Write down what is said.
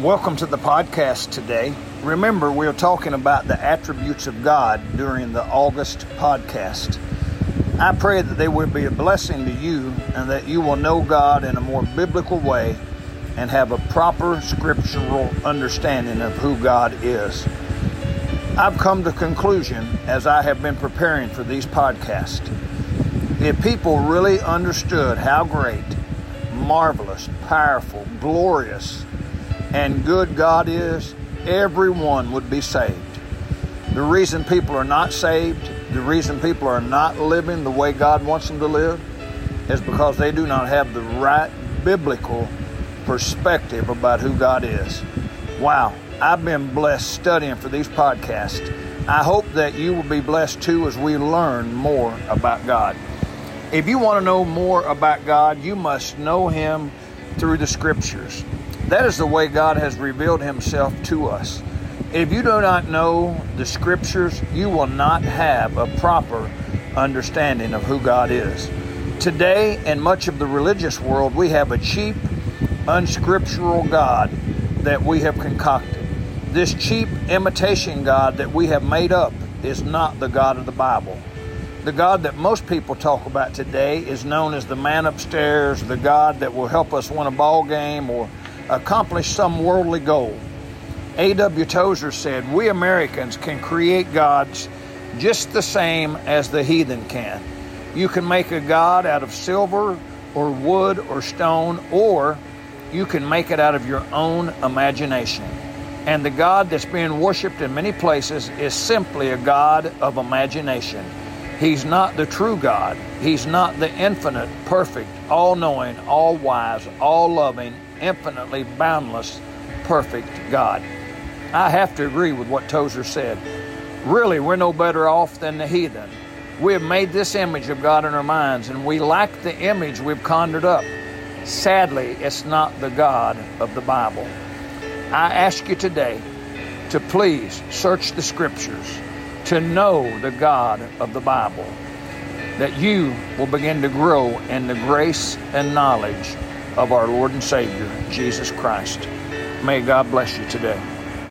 Welcome to the podcast today. Remember, we're talking about the attributes of God during the August podcast. I pray that they will be a blessing to you and that you will know God in a more biblical way and have a proper scriptural understanding of who God is. I've come to conclusion as I have been preparing for these podcasts. If people really understood how great, marvelous, powerful, glorious, and good God is, everyone would be saved. The reason people are not saved, the reason people are not living the way God wants them to live, is because they do not have the right biblical perspective about who God is. Wow, I've been blessed studying for these podcasts. I hope that you will be blessed too as we learn more about God. If you want to know more about God, you must know Him through the Scriptures. That is the way God has revealed Himself to us. If you do not know the Scriptures, you will not have a proper understanding of who God is. Today, in much of the religious world, we have a cheap, unscriptural God that we have concocted. This cheap imitation God that we have made up is not the God of the Bible. The God that most people talk about today is known as the man upstairs, the God that will help us win a ball game or accomplish some worldly goal. A.W. Tozer said, We Americans can create gods just the same as the heathen can. You can make a God out of silver or wood or stone, or you can make it out of your own imagination. And the God that's being worshiped in many places is simply a God of imagination. He's not the true God. He's not the infinite, perfect, all knowing, all wise, all loving, infinitely boundless, perfect God. I have to agree with what Tozer said. Really, we're no better off than the heathen. We have made this image of God in our minds, and we lack the image we've conjured up. Sadly, it's not the God of the Bible. I ask you today to please search the Scriptures to know the God of the Bible, that you will begin to grow in the grace and knowledge of our Lord and Savior, Jesus Christ. May God bless you today.